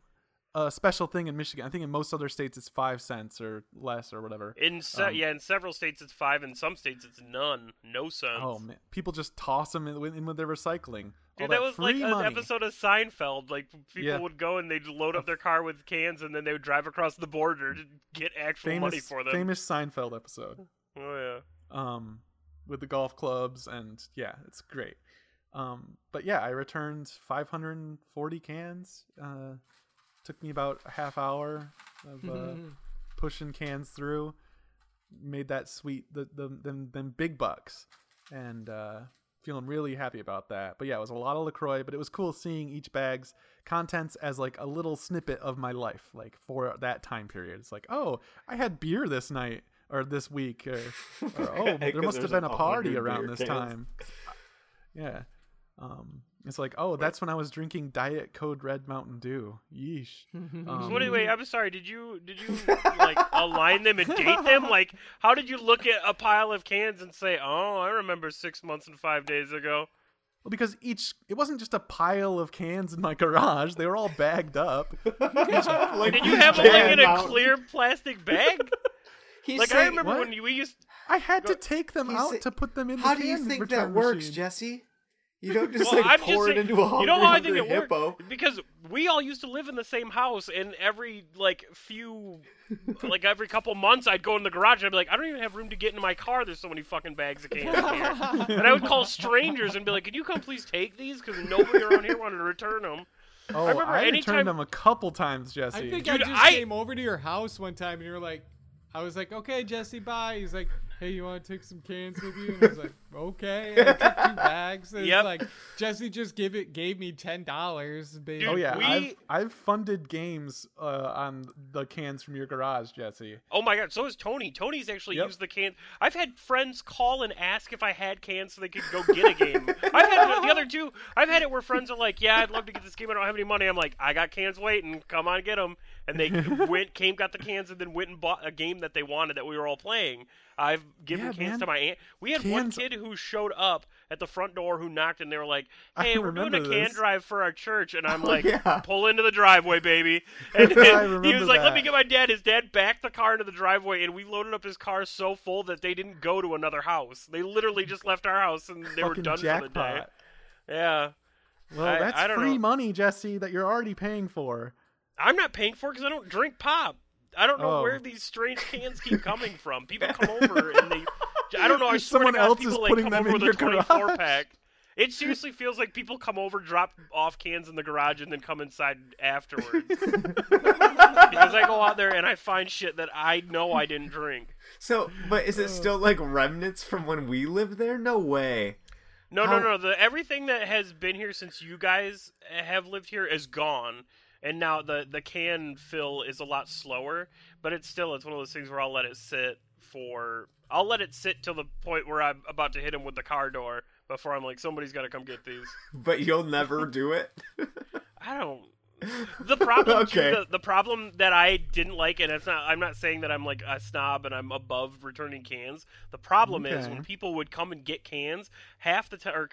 a special thing in Michigan. I think in most other states, it's 5 cents or less or whatever. In se- Um, yeah, in several states it's five. In some states it's none. No cents. Oh man, people just toss them in, in with their recycling. Dude, that, was like free an episode of Seinfeld. Like people Yeah. would go and they'd load up their car with cans, and then they would drive across the border to get actual famous, money for them. famous Seinfeld episode. Oh yeah. Um, with the golf clubs and yeah, it's great. Um, but yeah, I returned 540 cans. Uh, took me about a half hour of uh, [laughs] pushing cans through. Made that sweet the the them, them big bucks, and uh, feeling really happy about that. But yeah, it was a lot of LaCroix, but it was cool seeing each bag's contents as like a little snippet of my life, like for that time period. It's like, oh, I had beer this night or this week, or, or [laughs] oh, there must have been a party around this cans. time. Yeah. Um, it's like, oh, that's when I was drinking Diet Code Red Mountain Dew. Yeesh. [laughs] yeah. Um, So anyway, I'm sorry. Did you did you [laughs] like align them and date them? Like, how did you look at a pile of cans and say, "Oh, I remember six months and five days ago"? Well, because each it wasn't just a pile of cans in my garage; they were all bagged up. [laughs] like, Did you have them like in a clear plastic bag? He's like I remember what? when we used. I had to take them He's out say- to put them in. The. How the do you think that works, machine. Jesse? You don't just Well, like I'm pour just it saying- into a hungry, you know how I think hungry it hippo. worked because we all used to live in the same house, and every like few, like every couple months, I'd go in the garage and I'd be like, I don't even have room to get in my car. There's so many fucking bags of cans here, [laughs] and I would call strangers and be like, Can you come please take these? Because nobody around here wanted to return them. Oh, I, remember anytime- returned them a couple times, Jesse. I think Dude, I just I- came over to your house one time and you were like, I was like, okay, Jesse, bye. He's like, hey, you want to take some cans with you? And I was like, [laughs] okay. And I took two bags. And Yep. it's like, Jesse just give it, gave me ten dollars. Dude, oh yeah, we- I've I've funded games uh, on the cans from your garage, Jesse. Oh my god, so is Tony. Tony's actually Yep. used the can. I've had friends call and ask if I had cans so they could go get a game. I've had the other two. I've had it where friends are like, "Yeah, I'd love to get this game. I don't have any money." I'm like, "I got cans waiting. Come on, get them." And they [laughs] went, came, got the cans, and then went and bought a game that they wanted that we were all playing. I've given Yeah, cans man. to my aunt. We had one kid who showed up at the front door who knocked, and they were like, I "Hey, we're doing a remember can drive for our church," and I'm [laughs] Oh, like, yeah. "Pull into the driveway, baby." [laughs] And, I and he was like, "Let me get my dad." His dad backed the car into the driveway, and we loaded up his car so full that they didn't go to another house. They literally just left our house, and they were done jackpot. for the day. Yeah, Well, I- that's I free know. money, Jesse, that you're already paying for. I'm not paying for it because I don't drink pop. I don't know Oh. where these strange cans keep [laughs] coming from. People come over and they. I don't know. I swear Someone to God, else people is like putting come them over in your 24 garage. pack. It seriously feels like people come over, drop off cans in the garage, and then come inside afterwards. [laughs] because I go out there and I find shit that I know I didn't drink. So, but is it still like remnants from when we lived there? No way. No, How- no, no. The everything that has been here since you guys have lived here is gone, and now the the can fill is a lot slower. But it's still it's one of those things where I'll let it sit for I'll let it sit till the point where I'm about to hit him with the car door before I'm like somebody's got to come get these. [laughs] But you'll never do it. [laughs] I don't. The problem, [laughs] too, Okay. the, the problem that I didn't like, and it's not. I'm not saying that I'm like a snob and I'm above returning cans. The problem is when people would come and get cans, half the time or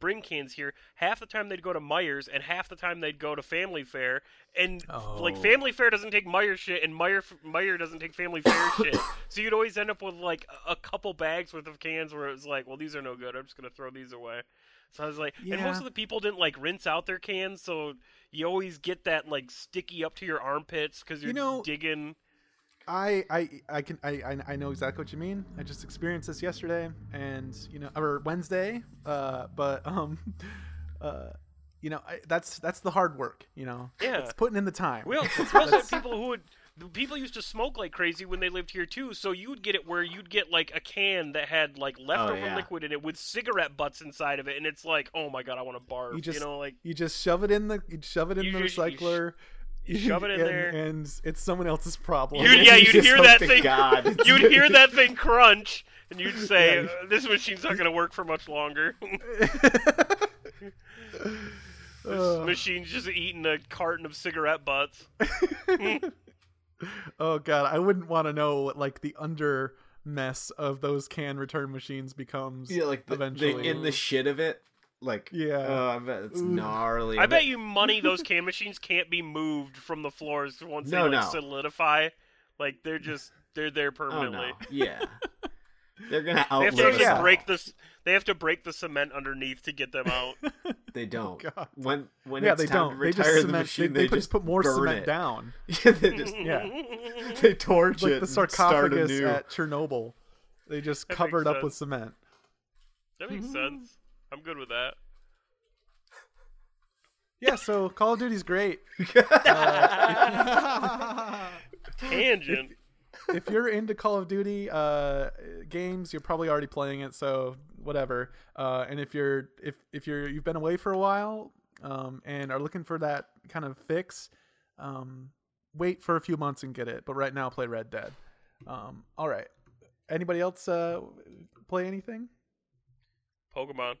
bring cans here, half the time they'd go to Meijers, and half the time they'd go to Family Fare, and like Oh. Family Fare doesn't take Meijer shit, and Meijer Meijer doesn't take Family Fare [coughs] shit. So you'd always end up with like a a couple bags worth of cans where it was like, well, these are no good. I'm just gonna throw these away. So I was like, and most of the people didn't like rinse out their cans, so you always get that like sticky up to your armpits because you're You know- digging. I I I can I I- I know exactly what you mean. I just experienced this yesterday, and you know, or Wednesday. Uh, but um, [laughs] uh, you know, I, that's that's the hard work. You know, Yeah. it's putting in the time. well [laughs] also, That's- we also people who would. People used to smoke like crazy when they lived here too, so you would get it where you'd get like a can that had like leftover yeah. liquid in it with cigarette butts inside of it, and it's like, oh my god, I want to barf. You just know, like you just shove it in the you shove it in You the you sh- recycler. you shove it in [laughs] and, there. and it's someone else's problem. You'd, [laughs] yeah, You you'd hear that thing. God [laughs] You'd hear that thing crunch, and you'd say, Yeah. "Uh, "This machine's not going to work for much longer." this Ugh. machine's just eating a carton of cigarette butts. Oh god, I wouldn't want to know what like the under mess of those can return machines becomes. Yeah, like the, eventually. the in the shit of it. Like Yeah. oh, I bet it's Ooh. gnarly. I bet you money those can machines can't be moved from the floors once No, they like no. solidify. Like they're just they're there Oh permanently. no, yeah. [laughs] They're gonna They have to outlive actually yeah. break this. They have to break the cement underneath to get them out. [laughs] They oh, don't. God. When when yeah, it's they time don't. to They retire just the cement. machine, they, they, they just put more cement it. down. [laughs] Yeah, they just Yeah. [laughs] they torch like it the and start sarcophagus at Chernobyl. They just That covered makes up with cement. that makes mm-hmm. sense. I'm good with that. Yeah, so Call of Duty's great. Uh, Tangent. If you're into Call of Duty uh, games, you're probably already playing it, so whatever. Uh, and if you're if if you're you've been away for a while um, and are looking for that kind of fix, um, wait for a few months and get it. But right now, play Red Dead. Um, all right. Anybody else uh, play anything? Pokemon.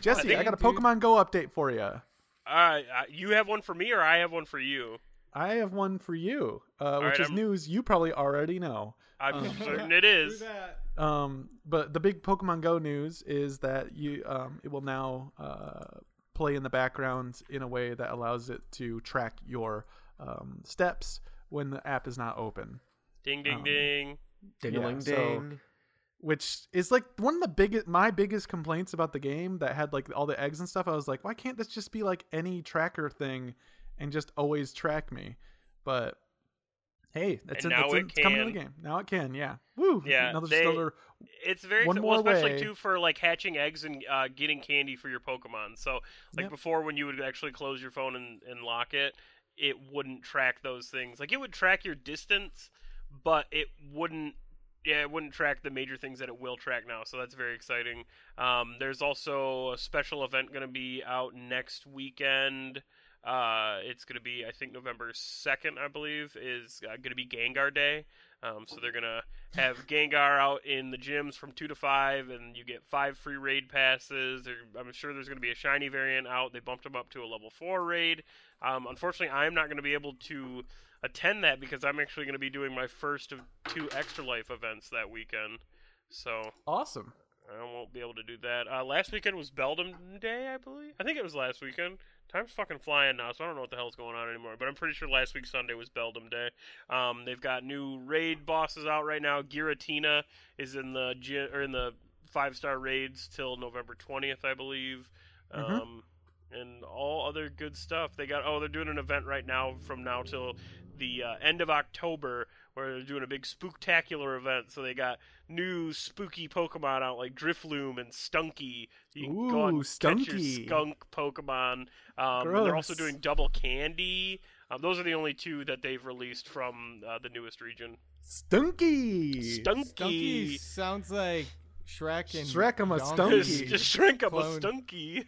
Jesse, I, think- got a dude. Pokemon Go update for you. Uh, uh, you have one for me, or I have one for you. I have one for you, uh, which right, is I'm- news you probably already know. I'm Um, certain [laughs] it is. Um, but the big Pokemon Go news is that you um, it will now uh, play in the background in a way that allows it to track your um, steps when the app is not open, Ding ding Um, ding. Ding-a-ling so- ding. which is like one of the biggest my biggest complaints about the game that had like all the eggs and stuff. I was like, why can't this just be like any tracker thing and just always track me? But hey, that's, And in, now that's in- it it's coming to the game. Now it can, yeah. Woo! Yeah, another they- another It's very One well, more especially way. too for like hatching eggs and uh, getting candy for your Pokemon. So like Yep. before, when you would actually close your phone and, and lock it, it wouldn't track those things. Like it would track your distance, but it wouldn't. Yeah, it wouldn't track the major things that it will track now. So that's very exciting. Um, there's also a special event going to be out next weekend. Uh, it's going to be, I think, November 2nd, I believe, is uh, going to be Gengar Day. Um, so they're going to have Gengar out in the gyms from 2 to 5, and you get five free raid passes. There, I'm sure there's going to be a shiny variant out. They bumped them up to a level 4 raid. Um, unfortunately, I'm not going to be able to attend that because I'm actually going to be doing my first of two Extra Life events that weekend. So awesome. I won't be able to do that. Uh, last weekend was Beldum Day, I believe. I think it was last weekend. Time's fucking flying now, so I don't know what the hell's going on anymore. But I'm pretty sure last week Sunday was Beldum Day. Um, they've got new raid bosses out right now. Giratina is in the or in the five star raids till November 20th, I believe. Mhm. Um, and all other good stuff. They got oh, they're doing an event right now from now till the uh, end of October where they're doing a big spooktacular event. So they got new spooky Pokemon out like Drifloon and Stunky. You can go out Ooh, and catch your Stunky. skunk Pokemon. Um, and they're also doing double candy. Um, those are the only two that they've released from uh, the newest region. Stunky. Stunky. Stunky sounds like Shrek and Shrek, I'm a Donkey. [laughs] Stunky. Just shrink up a Clone. Stunky.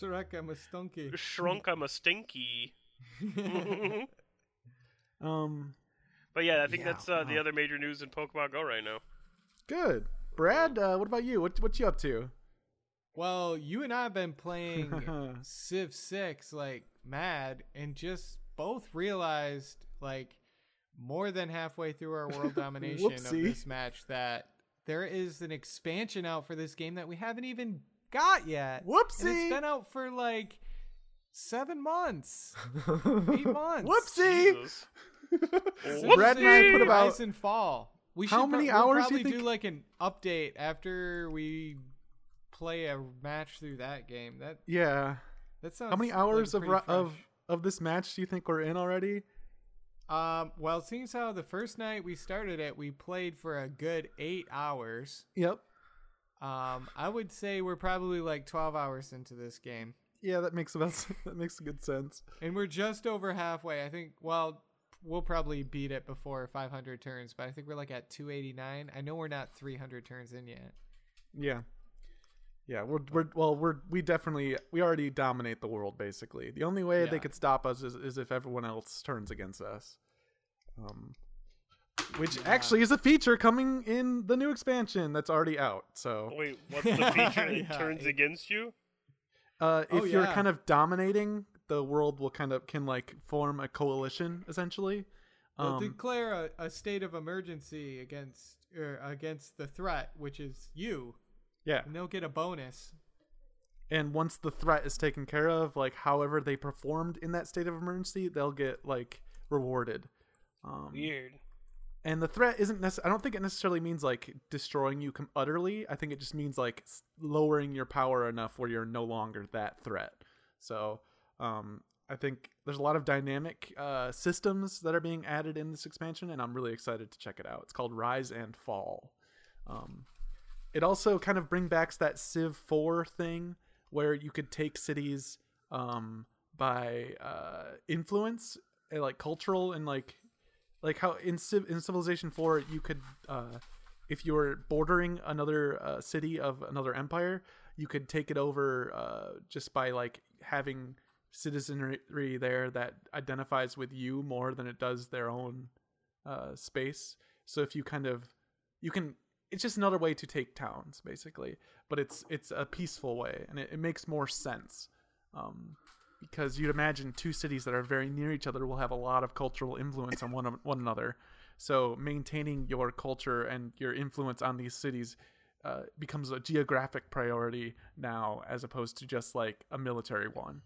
Shrek, I'm a stunky. Shrunk, I'm a stinky. [laughs] Um, but yeah, I think Yeah, that's uh, the other major news in Pokemon Go right now. good. Brad, uh, what about you? What what you up to? Well, you and I have been playing [laughs] Civ 6 like mad and just both realized like more than halfway through our world [laughs] domination of this match that there is an expansion out for this game that we haven't even got yet. And Whoopsie. it's been out for like 7 months. [laughs] 8 months. Whoopsie. Jesus. [laughs] Brad and I put about Rise and fall. We How should pro- many we'll hours do you probably do like an update after we play a match through that game. That yeah. that sounds. How many like hours of ru- of fresh. of this match do you think we're in already? Um, well, seeing as how the first night we started it, we played for a good eight hours. Yep. Um, I would say we're probably like twelve hours into this game, Yeah, that makes about [laughs] that makes good sense. and we're just over halfway. I think. Well, we'll probably beat it before 500 turns, but I think we're like at 289. I know we're not 300 turns in yet. Yeah. Yeah, we're we're well we're we definitely we already dominate the world basically. The only way they could stop us is, is if everyone else turns against us. Um which actually is a feature coming in the new expansion that's already out. So Wait, what's the feature [laughs] that Yeah. turns against you? uh if Oh, you're yeah. kind of dominating, the world will kind of can like form a coalition essentially. Um, declare a, a state of emergency against er, against the threat, which is you, yeah. and they'll get a bonus. and once the threat is taken care of like however they performed in that state of emergency they'll get like rewarded um, Weird. and the threat isn't necessarily i don't think it necessarily means like destroying you com- utterly i think it just means like lowering your power enough where you're no longer that threat so um, i think there's a lot of dynamic uh, systems that are being added in this expansion and i'm really excited to check it out. It's called rise and fall. Um, it also kind of bring back that civ 4 thing where you could take cities um, by uh, influence uh, like cultural and like like how in Civ- in civilization 4 you could uh if you were bordering another uh, city of another empire you could take it over uh just by like having citizenry there that identifies with you more than it does their own uh space so if you kind of you can it's just another way to take towns basically but it's it's a peaceful way and it, it makes more sense um because you'd imagine two cities that are very near each other will have a lot of cultural influence on one one another. So maintaining your culture and your influence on these cities uh, becomes a geographic priority now, as opposed to just like a military one,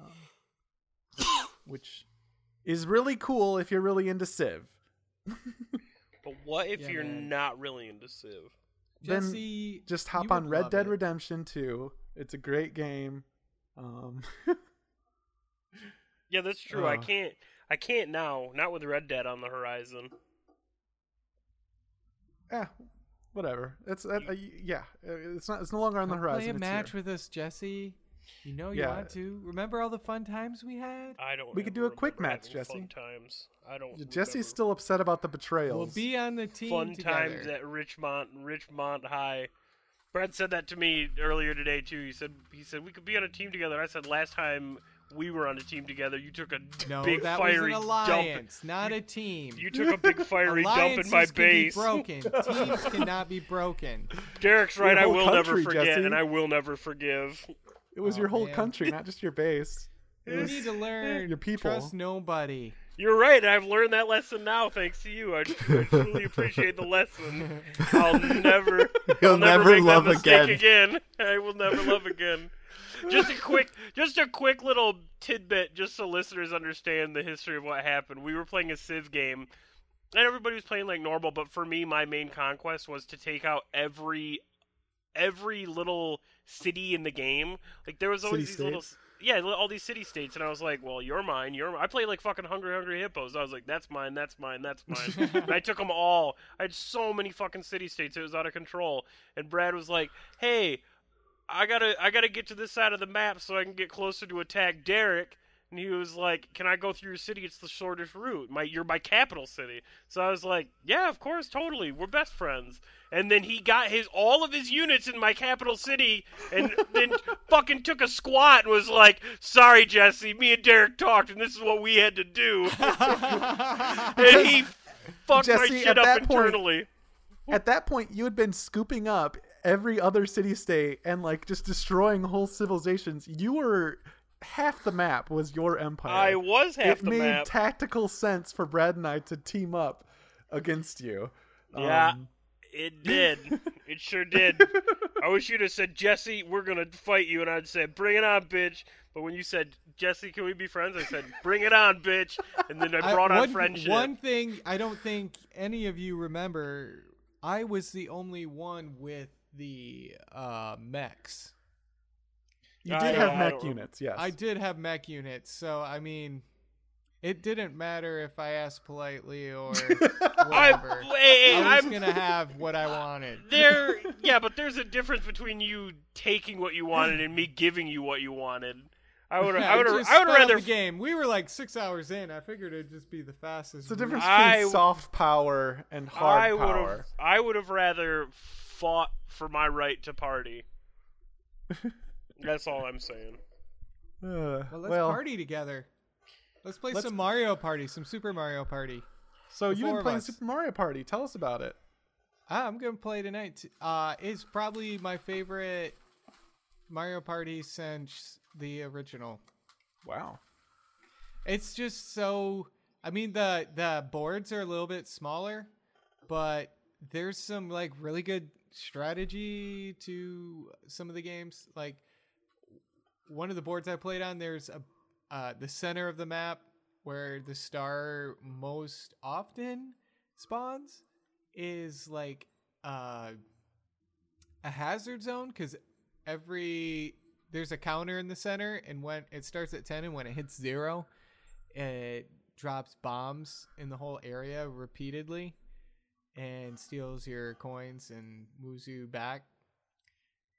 um, which is really cool if you're really into Civ. [laughs] But what if Yeah, you're man. not really into Civ? Then Jesse, Just hop on Red Dead it. Redemption 2. It's a great game. Um, [laughs] Yeah, that's true. I Uh. can't. I can't now. Not with Red Dead on the horizon. yeah, whatever. It's uh, uh, yeah. uh, It's not. It's no longer on the horizon. Play a match here. with us, Jesse. You know you Yeah. want to. Remember all the fun times we had? I don't. We could do a quick match, having Fun Jesse. times. I don't. Jesse's remember. still upset about the betrayals. We'll be on the team fun together. times at Richmond Richmond High. Brad said that to me earlier today too. He said he said we could be on a team together. I said last time we were on a team together, you took a no, big that fiery was an dump. alliance, not a team. You took a big fiery dump in my Alliances can base. Be broken. [laughs] Teams cannot be broken. Derek's right. I whole will never forget, Jesse. and I will never forgive. It was Oh, your whole man. country, not just your base. It [laughs] You was- need to learn. your people. Trust nobody. You're right. I've learned that lesson now, thanks to you. I, I truly [laughs] appreciate the lesson. I'll never, [laughs] You'll I'll never, never make love that again. again. I will never love again. Just a quick, just a quick little tidbit, just so listeners understand the history of what happened. We were playing a Civ game, and everybody was playing like normal. But for me, my main conquest was to take out every, every little city in the game. Like there was always City these little. Yeah, all these city states, and I was like, "Well, you're mine. You're." Mine. I played like fucking Hungry Hungry Hippos. I was like, "That's mine. That's mine. That's mine." [laughs] and I took them all. I had so many fucking city states. It was out of control. And Brad was like, "Hey, I gotta, I gotta get to this side of the map so I can get closer to attack Derek." And he was like, "Can I go through your city? It's the shortest route. My you're my capital city." So I was like, "Yeah, of course, totally. We're best friends." And then he got his all of his units in my capital city, and then [laughs] fucking took a squat and was like, "Sorry, Jesse. Me and Derek talked, and this is what we had to do." [laughs] and he fucked my shit up that point- internally. At that point, you had been scooping up every other city state and like just destroying whole civilizations. You were half the map was your empire. I was half it the map. It made tactical sense for Brad and I to team up against you. Yeah. Um, It did. [laughs] It sure did. I wish you'd have said, Jesse, we're gonna fight you, and I'd say, bring it on, bitch. But when you said, Jesse, can we be friends? I said, bring it on, bitch. And then I I- brought on one, friendship. One thing I don't think any of you remember, I was the only one with the uh, mechs. You did don't- have I mech don't- units, yes. I did have mech units, so I mean, it didn't matter if I asked politely or [laughs] I, whatever. hey, I was I'm gonna have what I wanted. [laughs] there. [laughs] Yeah, but there's a difference between you taking what you wanted and me giving you what you wanted. I would. Yeah, I would. I would sped rather. the game. We were like six hours in. I figured it'd just be the fastest. it's the route. difference I- between soft power and I hard would have. power. I would have rather fought for my right to party. That's all I'm saying. Uh, Well, let's well, party together. Let's play Let's- some Mario Party, some Super Mario Party. so you've four been playing us. Super Mario Party. Tell us about it. Ah, I'm gonna play tonight. Uh, it's probably my favorite Mario Party since the original. Wow. It's just so. I mean the the boards are a little bit smaller, but there's some like really good strategy to some of the games. Like one of the boards I played on, there's a uh, the center of the map where the star most often spawns is like uh, a hazard zone because every there's a counter in the center and when it starts at 10 and when it hits zero it drops bombs in the whole area repeatedly and steals your coins and moves you back.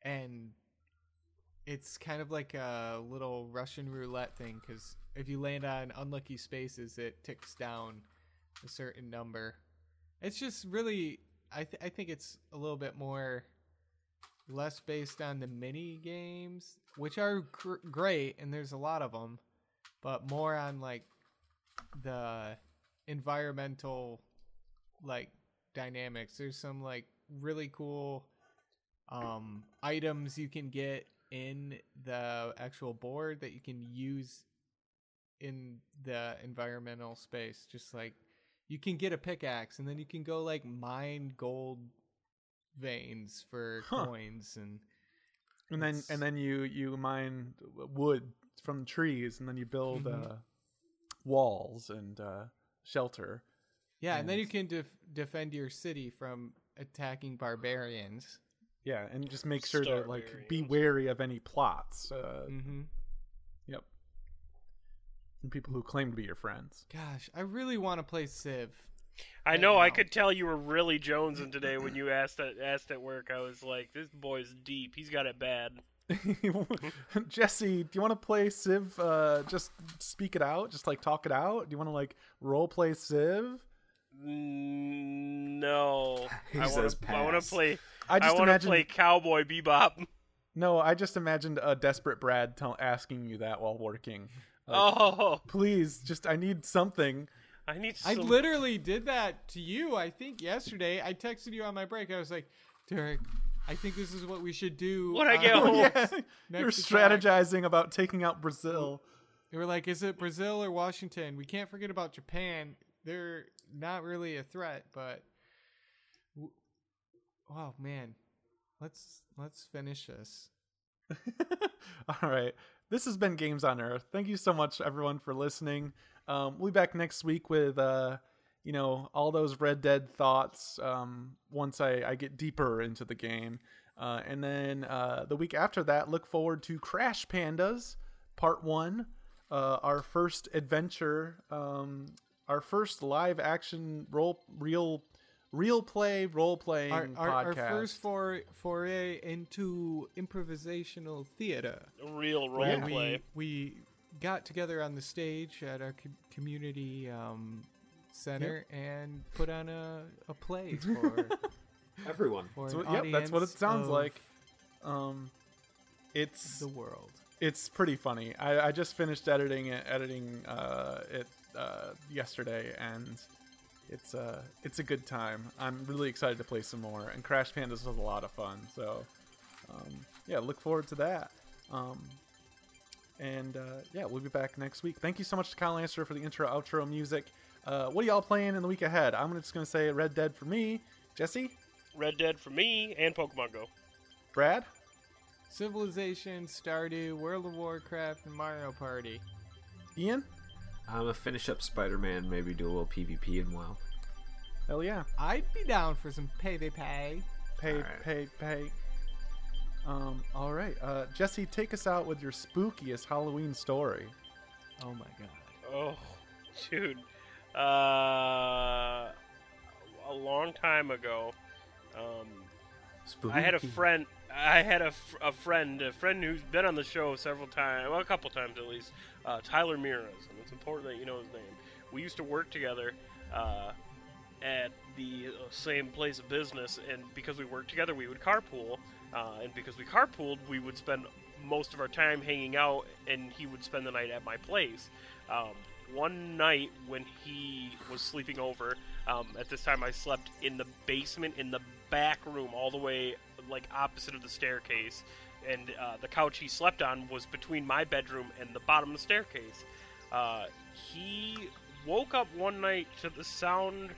And it's kind of like a little russian roulette thing because if you land on unlucky spaces it ticks down a certain number. It's just really i, th- I think it's a little bit more less based on the mini games which are gr- great and there's a lot of them but more on like the environmental like dynamics. There's some like really cool um items you can get in the actual board that you can use in the environmental space just like you can get a pickaxe and then you can go like mine gold veins for Huh. coins and And then and then you you mine wood from trees, and then you build Mhm. uh, walls and uh, shelter. yeah and then you can def- defend your city from attacking barbarians Yeah, and just make sure to like be wary of any plots. Uh, mm-hmm. Yep. And people who claim to be your friends. gosh i really want to play civ I know. I could tell you were really jonesing today when you [laughs] asked at asked at work. I was like, "This boy's deep. He's got it bad." [laughs] Jesse, do you want to play Civ? Uh, just speak it out, just like talk it out. Do you want to like role play Civ? No, [laughs] He I want says to. I want pass. to play. I I, just want to imagine. play Cowboy Bebop. No, I just imagined a desperate Brad tell, asking you that while working. Like, oh, please, just I need something. I need. I Some... literally did that to you. I think yesterday. I texted you on my break. I was like, Derek, I think this is what we should do. When I get uh, [laughs] home. yeah, you're next attack." strategizing about taking out Brazil. They were like, is it Brazil or Washington? We can't forget about Japan. They're not really a threat, but oh man, let's let's finish this. [laughs] All right. This has been Games on Earth. Thank you so much, everyone, for listening. Um, we'll be back next week with, uh, you know, all those Red Dead thoughts um, once I, I get deeper into the game. Uh, and then uh, the week after that, look forward to Crash Pandas Part 1, uh, our first adventure, um, our first live action role, real, real play role playing Our, our, our first for, foray into improvisational theater. real role where play. We, we got together on the stage at our com- community um, center and put on a, a play [laughs] for Everyone. for So, yep, that's what it sounds of like. Um, it's The world. it's pretty funny. I, I just finished editing it, editing uh, it uh, yesterday, and it's uh it's a good time. I'm really excited to play some more, and Crash Pandas was a lot of fun. So, um, yeah, look forward to that. Um, and uh, yeah, we'll be back next week. Thank you so much to Kyle Landstra for the intro outro music. Uh, what are y'all playing in the week ahead? I'm just gonna say Red Dead for me. Jesse, Red Dead for me and Pokemon Go. Brad, Civilization, Stardew, World of Warcraft, and Mario Party. Ian. I'm gonna finish up Spider-Man. Maybe do a little PvP in WoW. Hell yeah. I'd be down for some pay they pay. Pay, Alright. pay, pay. Um, all right. Uh, Jesse, take us out with your spookiest Halloween story. Oh my god. Oh, dude. Uh, a long time ago, um, Spooky. I had a friend. I had a, f- a friend, a friend who's been on the show several times, well, a couple times at least. Uh, Tyler Miras, and it's important that you know his name. We used to work together uh, at the uh, same place of business, and because we worked together, we would carpool. Uh, and because we carpooled, we would spend most of our time hanging out, and he would spend the night at my place. Um, one night when he was sleeping over, um, at this time I slept in the basement in the back room, all the way like opposite of the staircase, and uh, the couch he slept on was between my bedroom and the bottom of the staircase. Uh, he woke up one night to the sound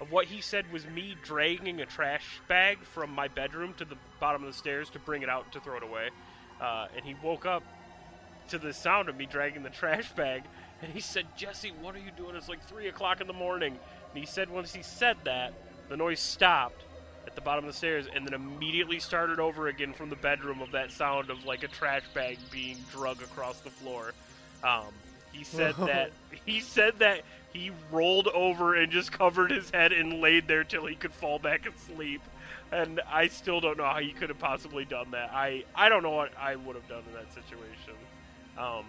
of what he said was me dragging a trash bag from my bedroom to the bottom of the stairs to bring it out to throw it away. Uh, and he woke up to the sound of me dragging the [laughs] trash bag, and he said, "Jesse, what are you doing? It's like three o'clock in the morning." And he said, once he said that, the noise stopped at the bottom of the stairs, and then immediately started over again from the bedroom of that sound of like a trash bag being drug across the floor. Um, he said [laughs] that he said that he rolled over and just covered his head and laid there till he could fall back asleep. And I still don't know how he could have possibly done that. I I don't know what I would have done in that situation. Um,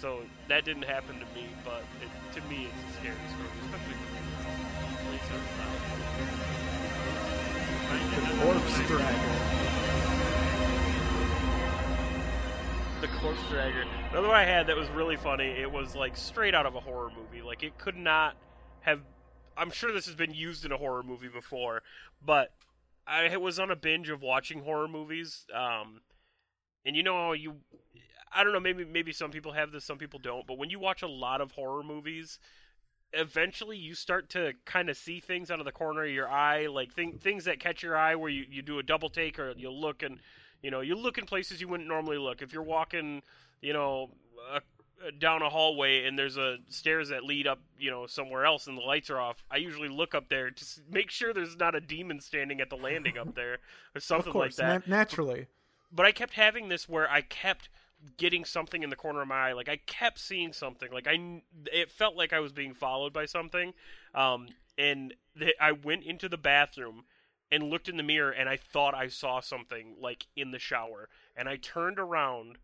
so that didn't happen to me, but it, to me it's a scary story, especially when police are around. Corpse Dragger. the corpse dragger. Another one I had that was really funny. It was like straight out of a horror movie. Like it could not have. I'm sure this has been used in a horror movie before, but I was on a binge of watching horror movies. Um, and you know you, I don't know, maybe maybe some people have this, some people don't. But when you watch a lot of horror movies, eventually you start to kind of see things out of the corner of your eye, like thing, things that catch your eye, where you, you do a double take or you look and you know you look in places you wouldn't normally look. If you're walking, you know, uh, down a hallway and there's a stairs that lead up, you know, somewhere else and the lights are off, I usually look up there to make sure there's not a demon standing at the landing up there or something course, like that na- naturally. but I kept having this where I kept getting something in the corner of my eye. Like I kept seeing something. Like I, it felt like I was being followed by something. Um, and th- I went into the bathroom and looked in the mirror, and I thought I saw something like in the shower. And I turned around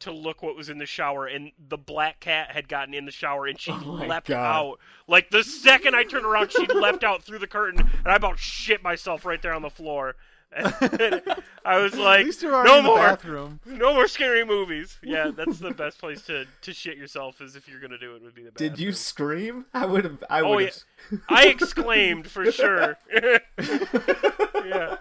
to look what was in the shower, and the black cat had gotten in the shower, and she [laughs] Oh leapt God. out. Like the second I turned around, she leapt out through the curtain, and I about shit myself right there on the floor. [laughs] I was like, no more, bathroom. no more scary movies. Yeah, that's the [laughs] best place to, to shit yourself is if you're gonna do it would be the bathroom. Did you scream? I would have. I Oh, would yeah. have. [laughs] I exclaimed for sure. yeah,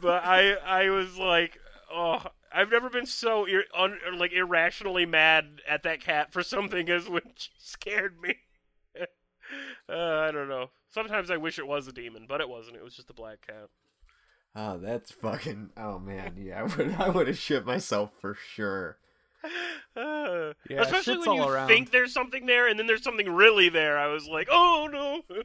but I I was like, oh, I've never been so ir- un- like irrationally mad at that cat for something as when she scared me. uh, I don't know. Sometimes I wish it was a demon, but it wasn't. It was just a black cat. Oh, that's fucking. Oh man, yeah. [laughs] I would. I would have shit myself for sure. Uh, Yeah, especially when you around. think there's something there and then there's something really there. I was like, oh no. [laughs]